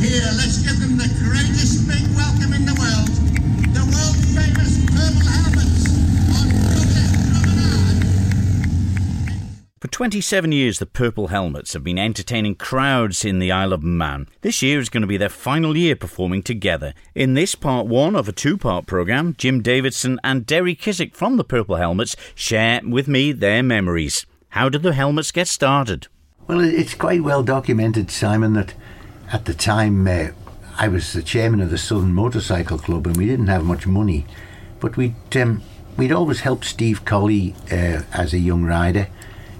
here. Let's give them the greatest big welcome in the world. The world famous purple helmets on Promenade. For 27 years, the Purple Helmets have been entertaining crowds in the Isle of Man. This year is going to be their final year performing together. In this part one of a two part programme, Jim Davidson and Derry Kissick from the Purple Helmets share with me their memories. How did the Helmets get started? Well, it's quite well documented, Simon, that at the time uh, I was the chairman of the Southern Motorcycle Club and we didn't have much money, but we'd, um, we'd always helped Steve Colley uh, as a young rider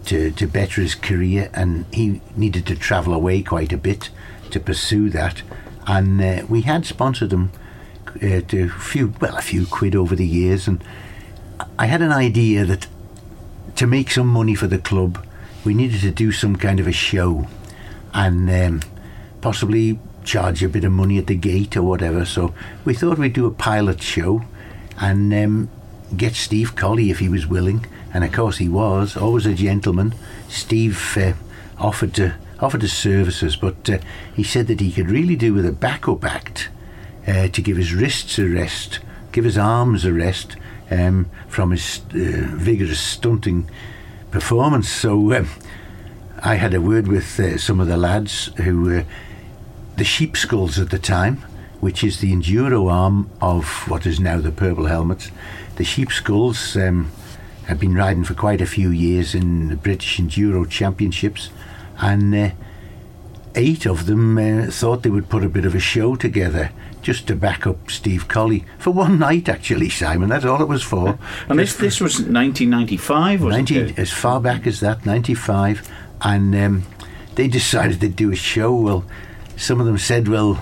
to, to better his career and he needed to travel away quite a bit to pursue that. And uh, we had sponsored him uh, to a few, well, a few quid over the years. And I had an idea that to make some money for the club, we needed to do some kind of a show and um, possibly charge a bit of money at the gate or whatever. So we thought we'd do a pilot show and um, get Steve Colley if he was willing. And of course he was, always a gentleman. Steve uh, offered to offered his services, but uh, he said that he could really do with a backup act uh, to give his wrists a rest, give his arms a rest um, from his uh, vigorous stunting performance. So um, I had a word with uh, some of the lads who were the sheep skulls at the time, which is the enduro arm of what is now the Purple Helmets. The sheep skulls um, had been riding for quite a few years in the British Enduro Championships, and uh, eight of them uh, thought they would put a bit of a show together just to back up Steve Colley for one night, actually, Simon. That's all it was for. And this, this was 1995, was 90, it? as far back as that, 95. And um, they decided they'd do a show. Well, some of them said, well,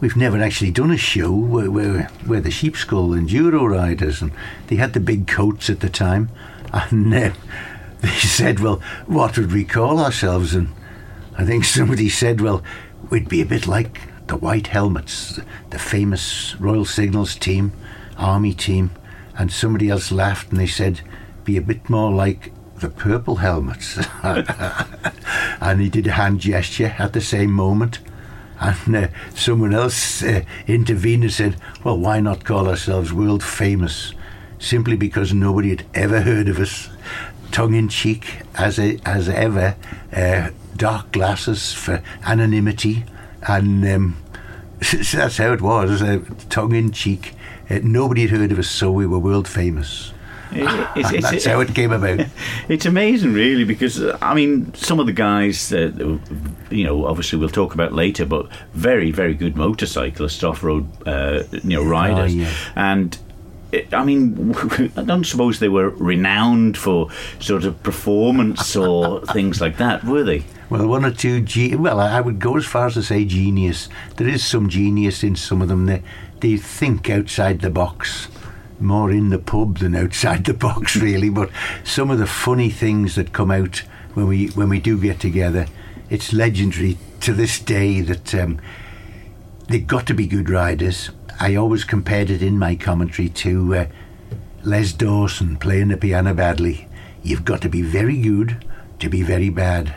we've never actually done a show. We're the sheep skull enduro riders. And they had the big coats at the time. And uh, they said, well, what would we call ourselves? And I think somebody said, well, we'd be a bit like the White Helmets, the famous Royal Signals team, Army team. And somebody else laughed and they said, be a bit more like the Purple Helmets. and he did a hand gesture at the same moment. And uh, someone else uh, intervened and said, well, why not call ourselves world famous? Simply because nobody had ever heard of us. Tongue in cheek, as, a, as ever, uh, dark glasses for anonymity. And um, that's how it was, uh, tongue in cheek. Uh, nobody had heard of us, so we were world famous. It's, it's, That's how it came about. It's amazing, really, because I mean, some of the guys, uh, you know, obviously we'll talk about later, but very, very good motorcyclists, off-road, uh, you know, riders, yeah. and. I mean, I don't suppose they were renowned for sort of performance or things like that, were they? Well, one or two, ge- well, I I would go as far as to say genius. There is some genius in some of them. They, they think outside the box, more in the pub than outside the box, really. But some of the funny things that come out when we when we do get together, it's legendary to this day that um, they've got to be good riders. I always compared it in my commentary to uh, Les Dawson playing the piano badly. You've got to be very good to be very bad.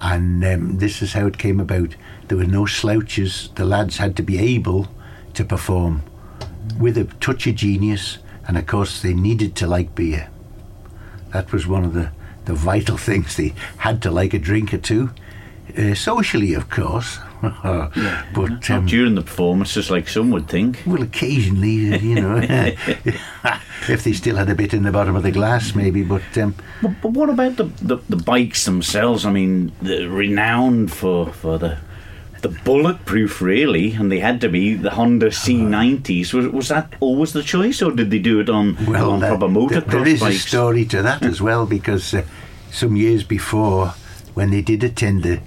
And um, this is how it came about. There were no slouches. The lads had to be able to perform with a touch of genius. And of course, they needed to like beer. That was one of the, the vital things. They had to like a drink or two. Uh, socially, of course. but Not um, during the performances, like some would think. well, occasionally, you know, if they still had a bit in the bottom of the glass, maybe. But um, But, but what about the, the the bikes themselves? I mean, renowned for for the the bulletproof, really, and they had to be the Honda C90s. Was was that always the choice, or did they do it on well, on uh, proper there- motocross there is a story to that as well because uh, some years before, when they did attend the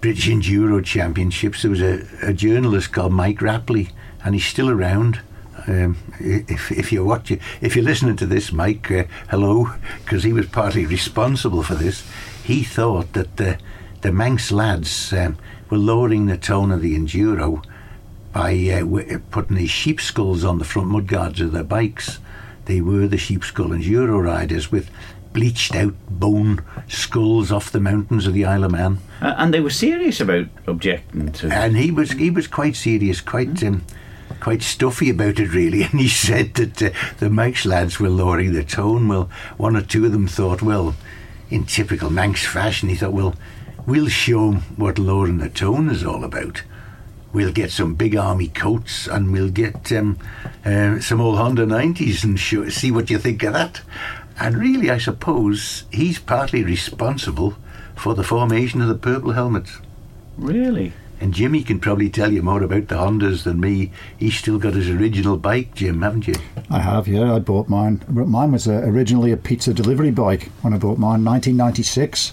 British Enduro Championships, there was a, a journalist called Mike Rapley, and he's still around. Um, if if you're watching, if you're listening to this, Mike, uh, hello, because he was partly responsible for this. He thought that the the Manx lads um, were lowering the tone of the enduro by uh, w- putting these sheep skulls on the front mudguards of their bikes. They were the sheep skull enduro riders with bleached out bone skulls off the mountains of the Isle of Man. Uh, and they were serious about objecting to. And he was he was quite serious, quite um, quite stuffy about it really. And he said that uh, the Manx lads were lowering the tone. Well, one or two of them thought, well, in typical Manx fashion, he thought, well, we'll show 'em what lowering the tone is all about. We'll get some big army coats and we'll get um, uh, some old Honda 90s and show, see what you think of that. And really, I suppose he's partly responsible for the formation of the purple helmets. Really? And Jimmy can probably tell you more about the Hondas than me. He's still got his original bike, Jim, haven't you? I have, yeah. I bought mine. Mine was uh, originally a pizza delivery bike when I bought mine, 1996,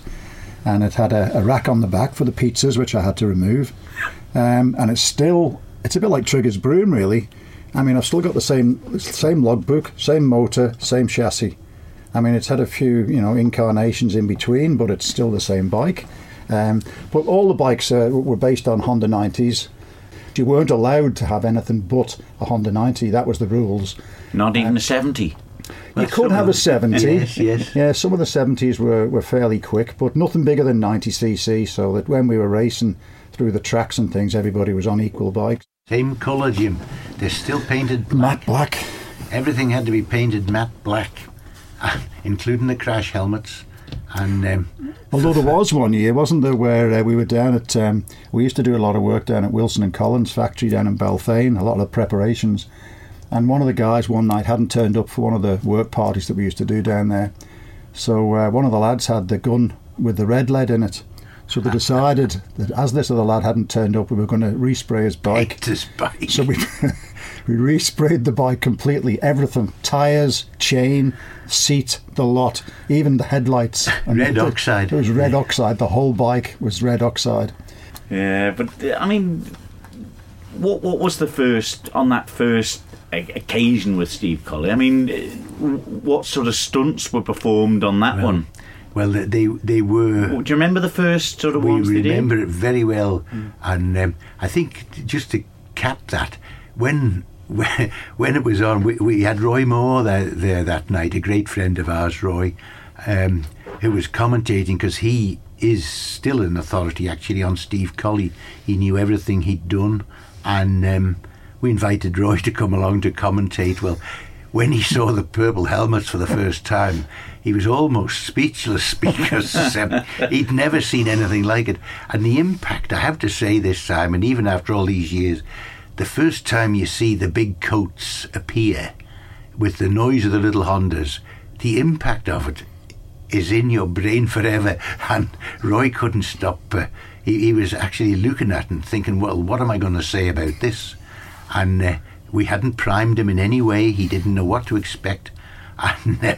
and it had a, a rack on the back for the pizzas, which I had to remove. Um, and it's still, it's a bit like Trigger's Broom, really. I mean, I've still got the same same logbook, same motor, same chassis. I mean, it's had a few, you know, incarnations in between, but it's still the same bike. Um, but all the bikes uh, were based on Honda 90s. You weren't allowed to have anything but a Honda 90. That was the rules. Not even a 70. You could have a 70. Yes, yes. Yeah, some of the 70s were, were fairly quick, but nothing bigger than 90cc, so that when we were racing through the tracks and things, everybody was on equal bikes. Same colour, Jim. They're still painted Matte black. Everything had to be painted matte black, including the crash helmets. And um, Although there was one year, wasn't there, where uh, we were down at, um, we used to do a lot of work down at Wilson and Collins factory down in Belfane, a lot of preparations. And one of the guys one night hadn't turned up for one of the work parties that we used to do down there. So uh, one of the lads had the gun with the red lead in it. So they decided that as this other lad hadn't turned up, we were going to respray his bike. paint this bike. So we we resprayed the bike completely, everything, tires, chain, seat, the lot, even the headlights. Red it, oxide. It was red oxide. The whole bike was red oxide. Yeah, but I mean, what what was the first on that first occasion with Steve Colley? I mean, what sort of stunts were performed on that one? well, they they, were. Do you remember the first sort of we ones they did? remember it very well, and um, I think just to cap that, when when, when it was on, we, we had Roy Moore there, there that night, a great friend of ours, Roy, um, who was commentating because he is still an authority actually on Steve Colley. He knew everything he'd done, and um, we invited Roy to come along to commentate. Well. When he saw the purple helmets for the first time, he was almost speechless because um, he'd never seen anything like it. And the impact, I have to say this time, and even after all these years, the first time you see the big coats appear with the noise of the little Hondas, the impact of it is in your brain forever. And Roy couldn't stop. Uh, he, he was actually looking at and thinking, well, what am I going to say about this? And uh, we hadn't primed him in any way. He didn't know what to expect. And uh,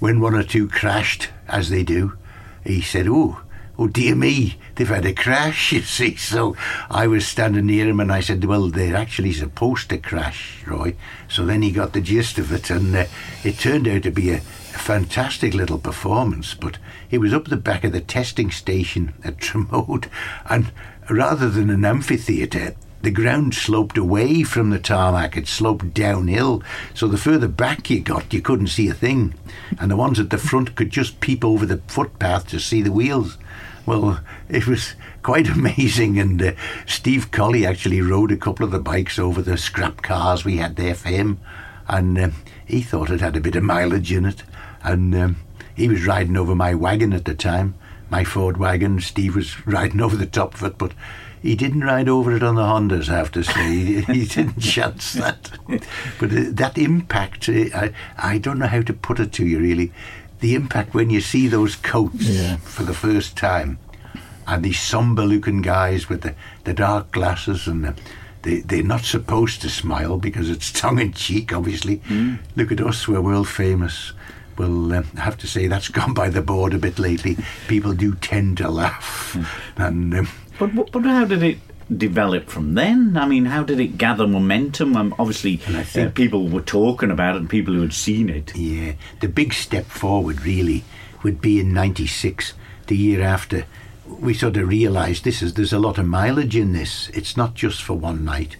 when one or two crashed, as they do, he said, oh, oh dear me, they've had a crash, you see. So I was standing near him and I said, well, they're actually supposed to crash, Roy. So then he got the gist of it and uh, it turned out to be a, a fantastic little performance. But it was up the back of the testing station at Tromode and rather than an amphitheatre, the ground sloped away from the tarmac. It sloped downhill. So the further back you got, you couldn't see a thing. And the ones at the front could just peep over the footpath to see the wheels. Well, it was quite amazing. And uh, Steve Colley actually rode a couple of the bikes over the scrap cars we had there for him. And um, he thought it had a bit of mileage in it. And um, he was riding over my wagon at the time, my Ford wagon. Steve was riding over the top of it, but he didn't ride over it on the Hondas, I have to say. He, he didn't chance that. But uh, that impact, uh, I, I don't know how to put it to you really. The impact when you see those coats Yeah. for the first time and these somber looking guys with the, the dark glasses and the, they, they're not supposed to smile because it's tongue in cheek, obviously. Look at us, we're world famous. Well, um, have to say that's gone by the board a bit lately. People do tend to laugh. And um, But, but how did it develop from then? I mean, how did it gather momentum? Um, obviously, And I uh, people were talking about it, and people who had seen it. Yeah, the big step forward really would be in '96, the year after. We sort of realised this is there's a lot of mileage in this. It's not just for one night,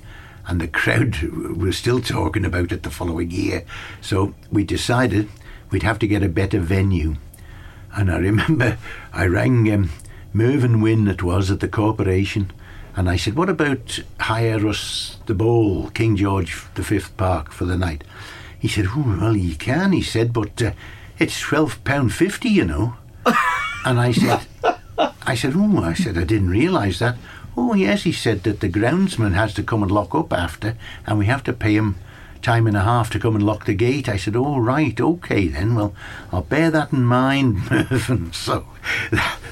and the crowd were still talking about it the following year. So we decided we'd have to get a better venue. And I remember I rang um, Mervyn Wynne, it was, at the corporation, and I said, What about hire us the bowl, King George V Park, for the night? He said, Well, you can, he said, but uh, it's £12.50, you know. and I said, I said, Oh, I said, I didn't realise that. Oh, yes, he said that the groundsman has to come and lock up after, and we have to pay him time and a half to come and lock the gate. I said, all right, okay then. Well, I'll bear that in mind, Mervyn." So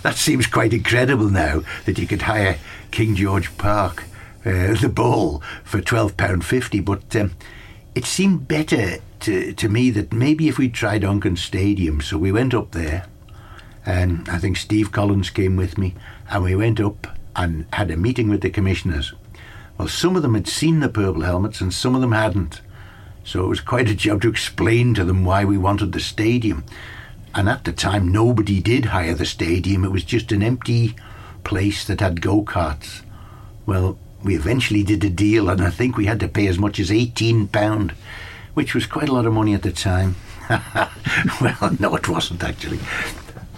that seems quite incredible now that you could hire King George Park, uh, the Bull, for twelve pound fifty. But um, it seemed better to to me that maybe if we tried Onchan Stadium, so we went up there, and I think Steve Collins came with me, and we went up and had a meeting with the commissioners. Well, some of them had seen the purple helmets and some of them hadn't. So it was quite a job to explain to them why we wanted the stadium. And at the time, nobody did hire the stadium. It was just an empty place that had go karts. Well, we eventually did a deal, and I think we had to pay as much as £18, which was quite a lot of money at the time. well, no, it wasn't actually.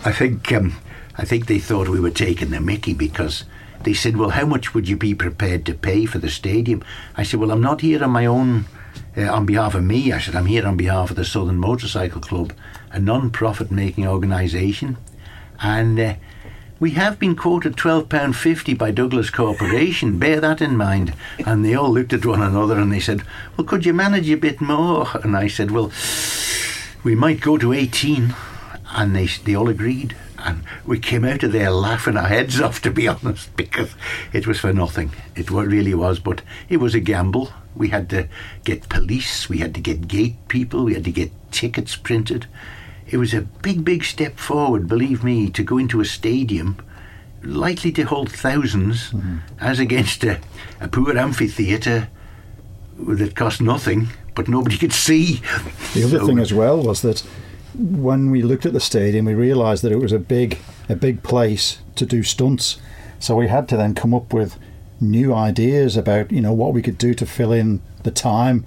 I think um, I think they thought we were taking the mickey because they said, Well, how much would you be prepared to pay for the stadium? I said, Well, I'm not here on my own, uh, on behalf of me. I said, I'm here on behalf of the Southern Motorcycle Club, a non profit making organisation. And uh, we have been quoted £12.50 by Douglas Corporation. Bear that in mind. And they all looked at one another and they said, Well, could you manage a bit more? And I said, Well, we might go to 18. And they, they all agreed and we came out of there laughing our heads off, to be honest, because it was for nothing. It really was, but it was a gamble. We had to get police, we had to get gate people, we had to get tickets printed. It was a big, big step forward, believe me, to go into a stadium likely to hold 1000s mm-hmm. as against a, a poor amphitheatre that cost nothing, but nobody could see. The other so, thing as well was that when we looked at the stadium, we realised that it was a big, a big place to do stunts. So we had to then come up with new ideas about you know what we could do to fill in the time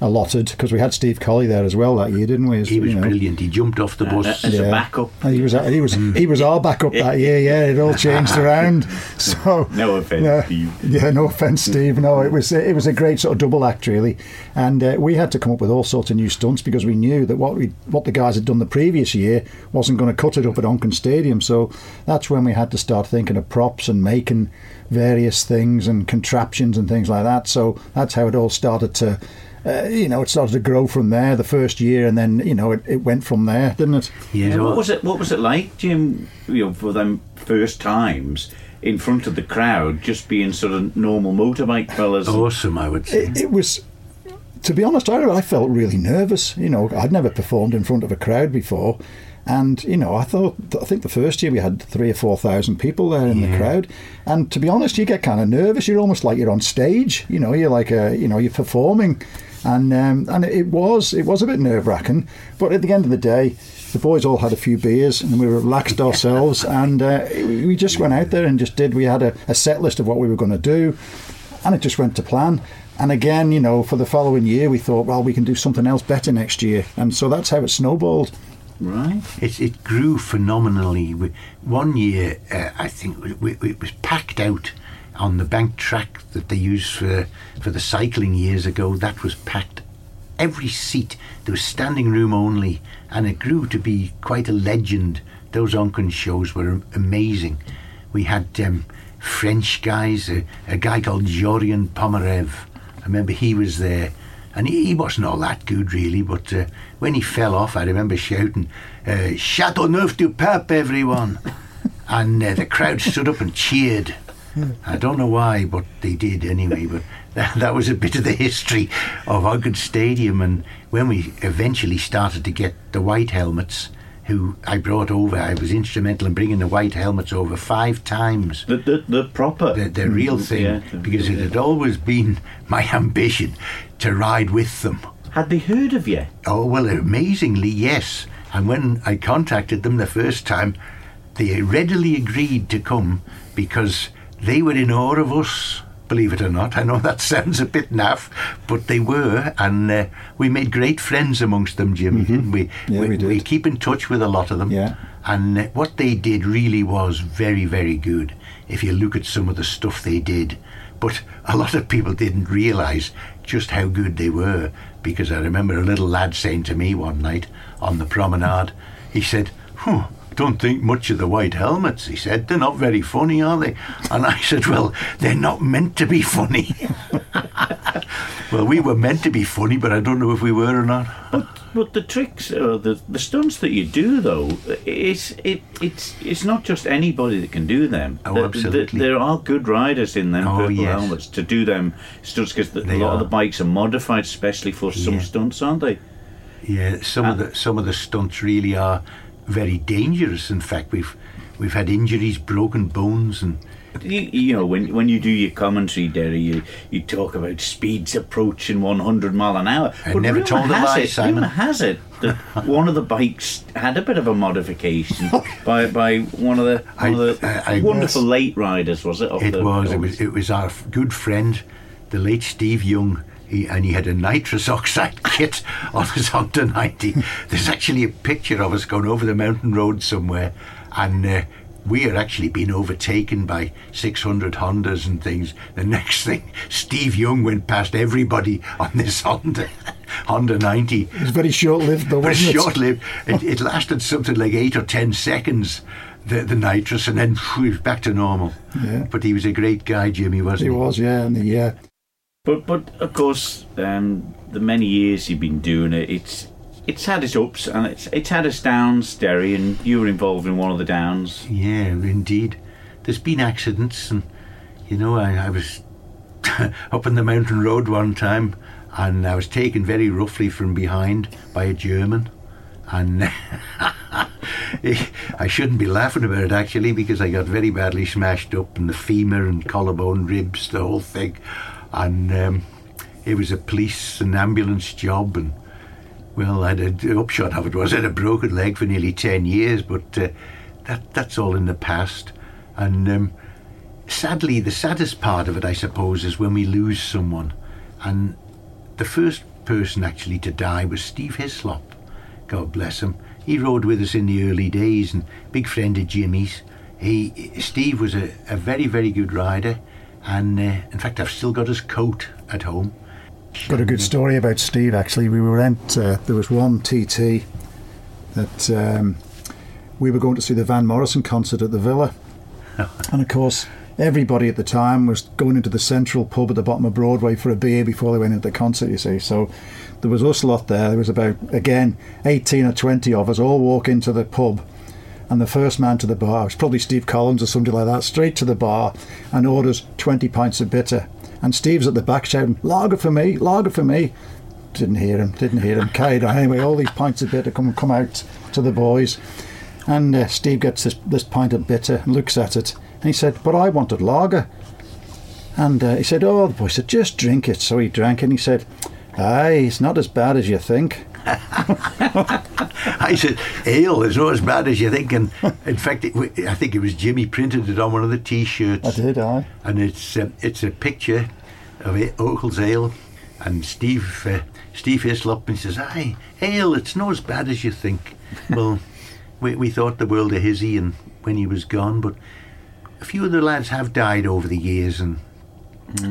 allotted because we had Steve Colley there as well that year, didn't we? As, he was know. brilliant. He jumped off the bus uh, as yeah. a backup. He was he was he was our backup that year. Yeah, it all changed around. So no offense, yeah, Steve. Yeah, no offense, Steve. No, it was it was a great sort of double act really, and uh, we had to come up with all sorts of new stunts because we knew that what we what the guys had done the previous year wasn't going to cut it up at Onchan Stadium. So that's when we had to start thinking of props and making various things and contraptions and things like that. So that's how it all started to uh, you know, it started to grow from there the first year, and then you know it, it went from there, didn't it? Yeah. what was it? What was it like, Jim? You know, for them first times in front of the crowd, just being sort of normal motorbike fellas. Awesome, I would say. It, it was. To be honest, I, I felt really nervous. You know, I'd never performed in front of a crowd before, and you know, I thought I think the first year we had three or four thousand people there in yeah. the crowd, and to be honest, you get kind of nervous. You're almost like you're on stage. You know, you're like a you know you're performing, and um, and it was it was a bit nerve wracking. But at the end of the day, the boys all had a few beers and we relaxed ourselves, and uh, we just went out there and just did. We had a, a set list of what we were going to do, and it just went to plan. And again, you know, for the following year, we thought, well, we can do something else better next year, and so that's how it snowballed. Right. It, it grew phenomenally. One year, uh, I think it was packed out on the bank track that they used for, for the cycling years ago, that was packed. Every seat, there was standing room only, and it grew to be quite a legend. Those Onchan shows were amazing. We had um, French guys, a, a, guy called Jorian Pomerev. I remember he was there, and he, he wasn't all that good really, but uh, when he fell off, I remember shouting, uh, Chateauneuf du Pape, everyone! and uh, the crowd stood up and cheered. I don't know why, but they did anyway. But that, that was a bit of the history of Onchan Stadium. And when we eventually started to get the white helmets, who I brought over, I was instrumental in bringing the white helmets over five times. The, the, the proper. The, the real mm, thing. Yeah, because it had always been my ambition to ride with them. Had they heard of you? Oh, well, amazingly, yes. And when I contacted them the first time, they readily agreed to come because they were in awe of us. believe it or not. I know that sounds a bit naff, but they were, and uh, we made great friends amongst them, Jimmy, didn't we? Mm-hmm. Yeah, we did. We keep in touch with a lot of them. Yeah. And uh, what they did really was very, very good if you look at some of the stuff they did. But a lot of people didn't realise just how good they were because I remember a little lad saying to me one night on the promenade, he said, huh, don't think much of the white helmets. He said, they're not very funny, are they? And I said, well, they're not meant to be funny. well, we were meant to be funny, but I don't know if we were or not. But but the tricks, uh, the the stunts that you do though, it's it it's it's not just anybody that can do them. Oh, The- the- absolutely. there are good riders in them Oh, purple yes. helmets to do them stunts because a lot of the bikes are modified especially for some Yeah. stunts, aren't they? Yeah, some of the some of the stunts really are very dangerous. In fact, we've we've had injuries, broken bones, and You, you know, when when you do your commentary, Derry, you, you talk about speeds approaching 100 mile an hour. I But never told a lie, it, Simon. has it that one of the bikes had a bit of a modification by by one of the one I- of the uh, I- I- wonderful late riders, was it? it the- was it was it was our good friend, the late Steve Young. He, and he had a nitrous oxide kit on his Honda 90. There's actually a picture of us going over the mountain road somewhere, and uh, we are actually being overtaken by 600 Hondas and things. The next thing, Steve Young went past everybody on this Honda, Honda 90. It was very short lived, though, it? short lived. It, it lasted something like eight or ten seconds, the, the nitrous, and then phew, back to normal. Yeah. But he was a great guy, Jimmy, wasn't He he? was, yeah, and the yeah. But but of course, um, the many years you've been doing it, it's it's had its ups and it's it's had its downs, Derry, and you were involved in one of the downs. Yeah, indeed. There's been accidents, and you know, I, I was up on the mountain road one time, and I was taken very roughly from behind by a German, and I shouldn't be laughing about it actually because I got very badly smashed up in the femur and collarbone, ribs, the whole thing, and um, it was a police and ambulance job, and well, I had the upshot of it was I had a broken leg for nearly ten years, but uh, that that's all in the past. And um, sadly, the saddest part of it, I suppose, is when we lose someone. And the first person actually to die was Steve Hislop. God bless him. He rode with us in the early days and big friend of Jimmy's. He Steve was a, a very very good rider, and uh, in fact, I've still got his coat at home. Got a good story about Steve actually. We were out, uh, there was one TT that um, we were going to see the Van Morrison concert at the Villa. and of course, everybody at the time was going into the central pub at the bottom of Broadway for a beer before they went into the concert, you see. So there was us lot there. There was about, again, 18 or 20 of us all walk into the pub. And the first man to the bar was probably Steve Collins or somebody like that, straight to the bar and orders 20 pints of bitter. And Steve's at the back shouting, Lager for me, lager for me. Didn't hear him, didn't hear him. Carried on. Anyway, all these pints of bitter come, come out to the boys. And uh, Steve gets this, this pint of bitter and looks at it. And he said, But I wanted lager. And uh, he said, Oh, the boy said, Just drink it. So he drank it and he said, Aye, it's not as bad as you think. I said, ale is not as bad as you think. And in fact, it, w- I think it was Jimmy printed it on one of the T-shirts. I did, aye. And it's um, it's a picture of it, Okell's ale, and Steve uh, Steve Hislop, and he says, "Aye, ale, it's not as bad as you think." well, we we thought the world of Hizzy, and when he was gone, but a few of the lads have died over the years, and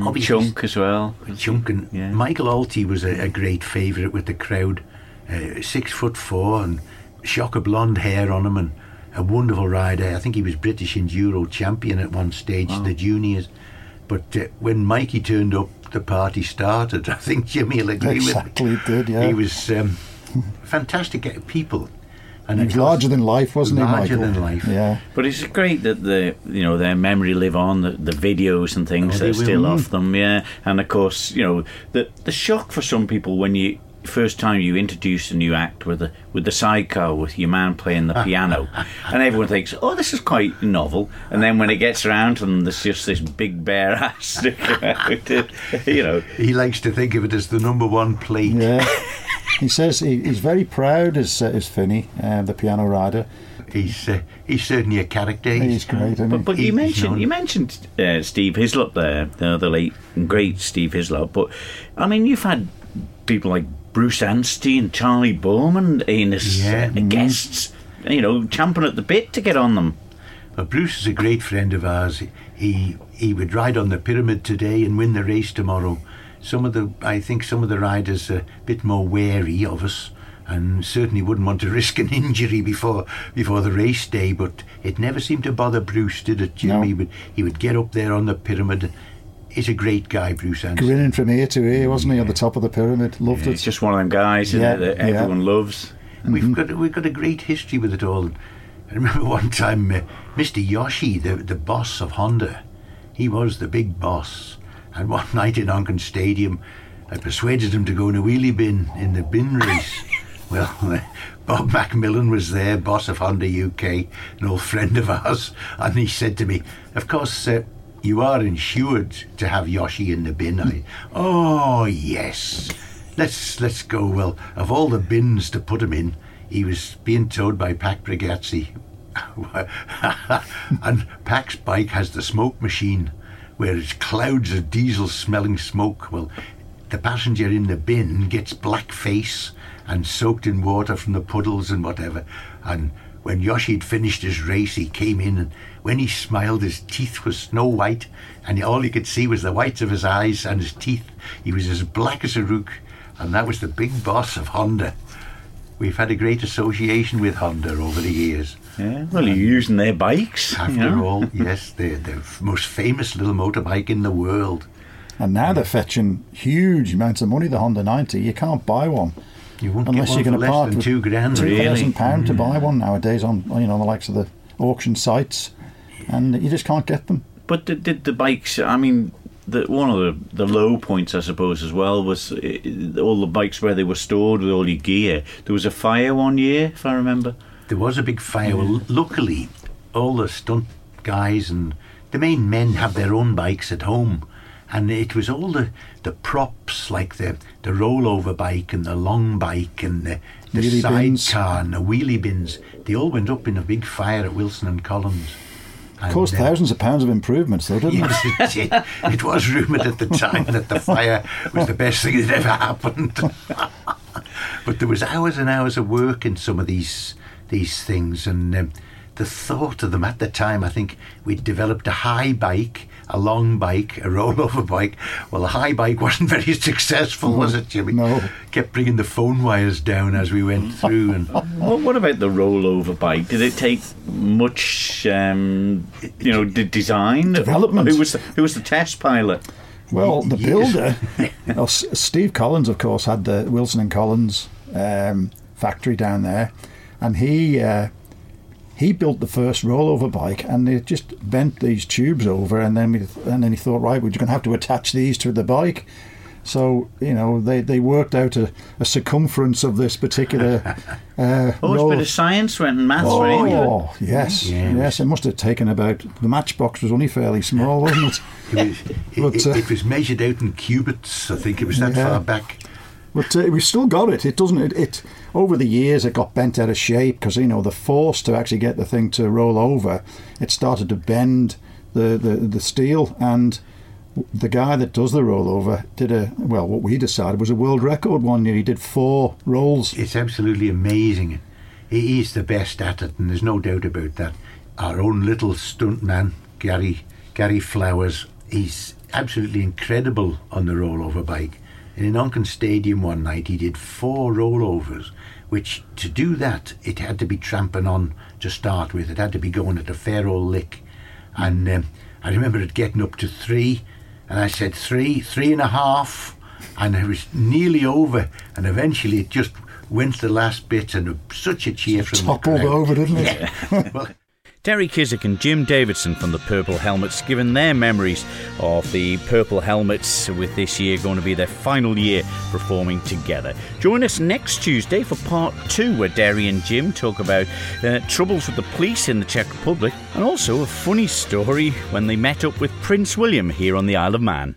obviously Chunk as well. Chunk and Yeah. Michael Alty was a, a great favourite with the crowd. Uh, six foot four and shock of blonde hair on him and a wonderful rider. I think he was British Enduro champion at one stage, the juniors. But uh, when Mikey turned up, the party started. I think Jimmy will agree Exactly, with me. it did, yeah. He was um, fantastic people. And He of was larger than life, wasn't larger he, Michael? than life. Yeah. But it's great that the you know their memory live on, the, the videos and things Oh, that they are still will. off them, yeah. And of course, you know the the shock for some people when you first time you introduce a new act with the with the sidecar with your man playing the piano, and everyone thinks, oh, this is quite novel. And then when it gets around to them, there's just this big bare ass sticking out, you know. He likes to think of it as the number one plate. Yeah. he says he, he's very proud, as, uh, as Finney, uh, the piano rider. he's uh, he's certainly a character. He's great, isn't he? But, but He- you mentioned you mentioned uh, Steve Hislop there, the, the late great Steve Hislop. But I mean, you've had people like Bruce Anstey and Charlie Bowman in as Yeah. uh, guests, you know, champing at the bit to get on them. Well, Bruce is a great friend of ours. He he would ride on the pyramid today and win the race tomorrow. Some of the I think some of the riders are a bit more wary of us and certainly wouldn't want to risk an injury before before the race day. But it never seemed to bother Bruce, did it, Jim? No. He would he would get up there on the pyramid. He's a great guy, Bruce Anstey. Grinning from ear to ear, wasn't he, at the top of the pyramid? Loved It's it. It's just one of them guys isn't Yeah, it, that yeah. everyone loves. We've got we've got a great history with it all. I remember one time, uh, Mr. Yoshi, the the boss of Honda, he was the big boss. And one night in Onchan Stadium, I persuaded him to go in a wheelie bin in the bin race. well, uh, Bob Macmillan was there, boss of Honda UK, an old friend of ours, and he said to me, "Of course." Uh, you are insured to have Yoshi in the bin. I, oh yes, let's let's go. Well, of all the bins to put him in, he was being towed by Pac Brigazzi. and Pac's bike has the smoke machine where it's clouds of diesel smelling smoke. Well, the passenger in the bin gets black face and soaked in water from the puddles and whatever. And when Yoshi had finished his race, he came in and when he smiled, his teeth were snow white and all you could see was the whites of his eyes and his teeth. He was as black as a rook. And that was the big boss of Honda. We've had a great association with Honda over the years. Yeah. Well, you're using their bikes. you After know. all, yes, they're the most famous little motorbike in the world. And now they're fetching huge amounts of money, the Honda 90. You can't buy one. You won't Unless get one you're going to less part than with two grand. two Really? thousand pound to buy one nowadays on you know the likes of the auction sites, and you just can't get them. But did, did the bikes? I mean, the, one of the, the low points, I suppose, as well was uh, all the bikes where they were stored with all your gear. There was a fire one year, if I remember. There was a big fire. Well, luckily, all the stunt guys and the main men have their own bikes at home. And it was all the, the props, like the, the rollover bike and the long bike and the, the Wheelie bins. sidecar and the wheelie bins. They all went up in a big fire at Wilson and Collins. And, Caused uh, thousands of pounds of improvements, though, didn't it? Yes, it, did. it was rumoured at the time that the fire was the best thing that ever happened. but there was hours and hours of work in some of these these things, and um, the thought of them at the time, I think we'd developed a high bike, a long bike, a rollover bike. Well, the high bike wasn't very successful, was it, Jimmy? No. Kept bringing the phone wires down as we went through, and Well, what about the rollover bike? Did it take much, um, you know, d- design Development. Who was the, who was the test pilot? Well, the builder, well, Steve Collins, of course, had the Wilson and Collins um, factory down there, and he uh, he built the first rollover bike, and they just bent these tubes over, and then we, and then he thought, right, we're going to have to attach these to the bike. So you know they, they worked out a, a circumference of this particular. Uh, Oh, it's a roll- bit of science went and maths went into it. Oh yes, Yeah, it yes. It must have taken about the matchbox was only fairly small, wasn't it? it was, But, it- uh, it was measured out in cubits. I think it was that Yeah. far back. But uh, we've still got it. It doesn't. It, it over the years it got bent out of shape because you know the force to actually get the thing to roll over, it started to bend the the, the steel and. The guy that does the rollover did a well. What we decided was a world record one year. He did four rolls. It's absolutely amazing. He is the best at it, and there's no doubt about that. Our own little stuntman, Gary Gary Flowers, he's absolutely incredible on the rollover bike. And in Onchan Stadium one night, he did four rollovers, which to do that, it had to be tramping on to start with. It had to be going at a fair old lick. And um, I remember it getting up to three, and I said three, three and a half, and it was nearly over. And eventually it just went the last bit, and such a cheer from Toppled the crowd. over, didn't it? Yeah. well, Derry Kissick and Jim Davidson from the Purple Helmets giving their memories of the Purple Helmets with this year going to be their final year performing together. Join us next Tuesday for part two where Derry and Jim talk about uh, troubles with the police in the Czech Republic and also a funny story when they met up with Prince William here on the Isle of Man.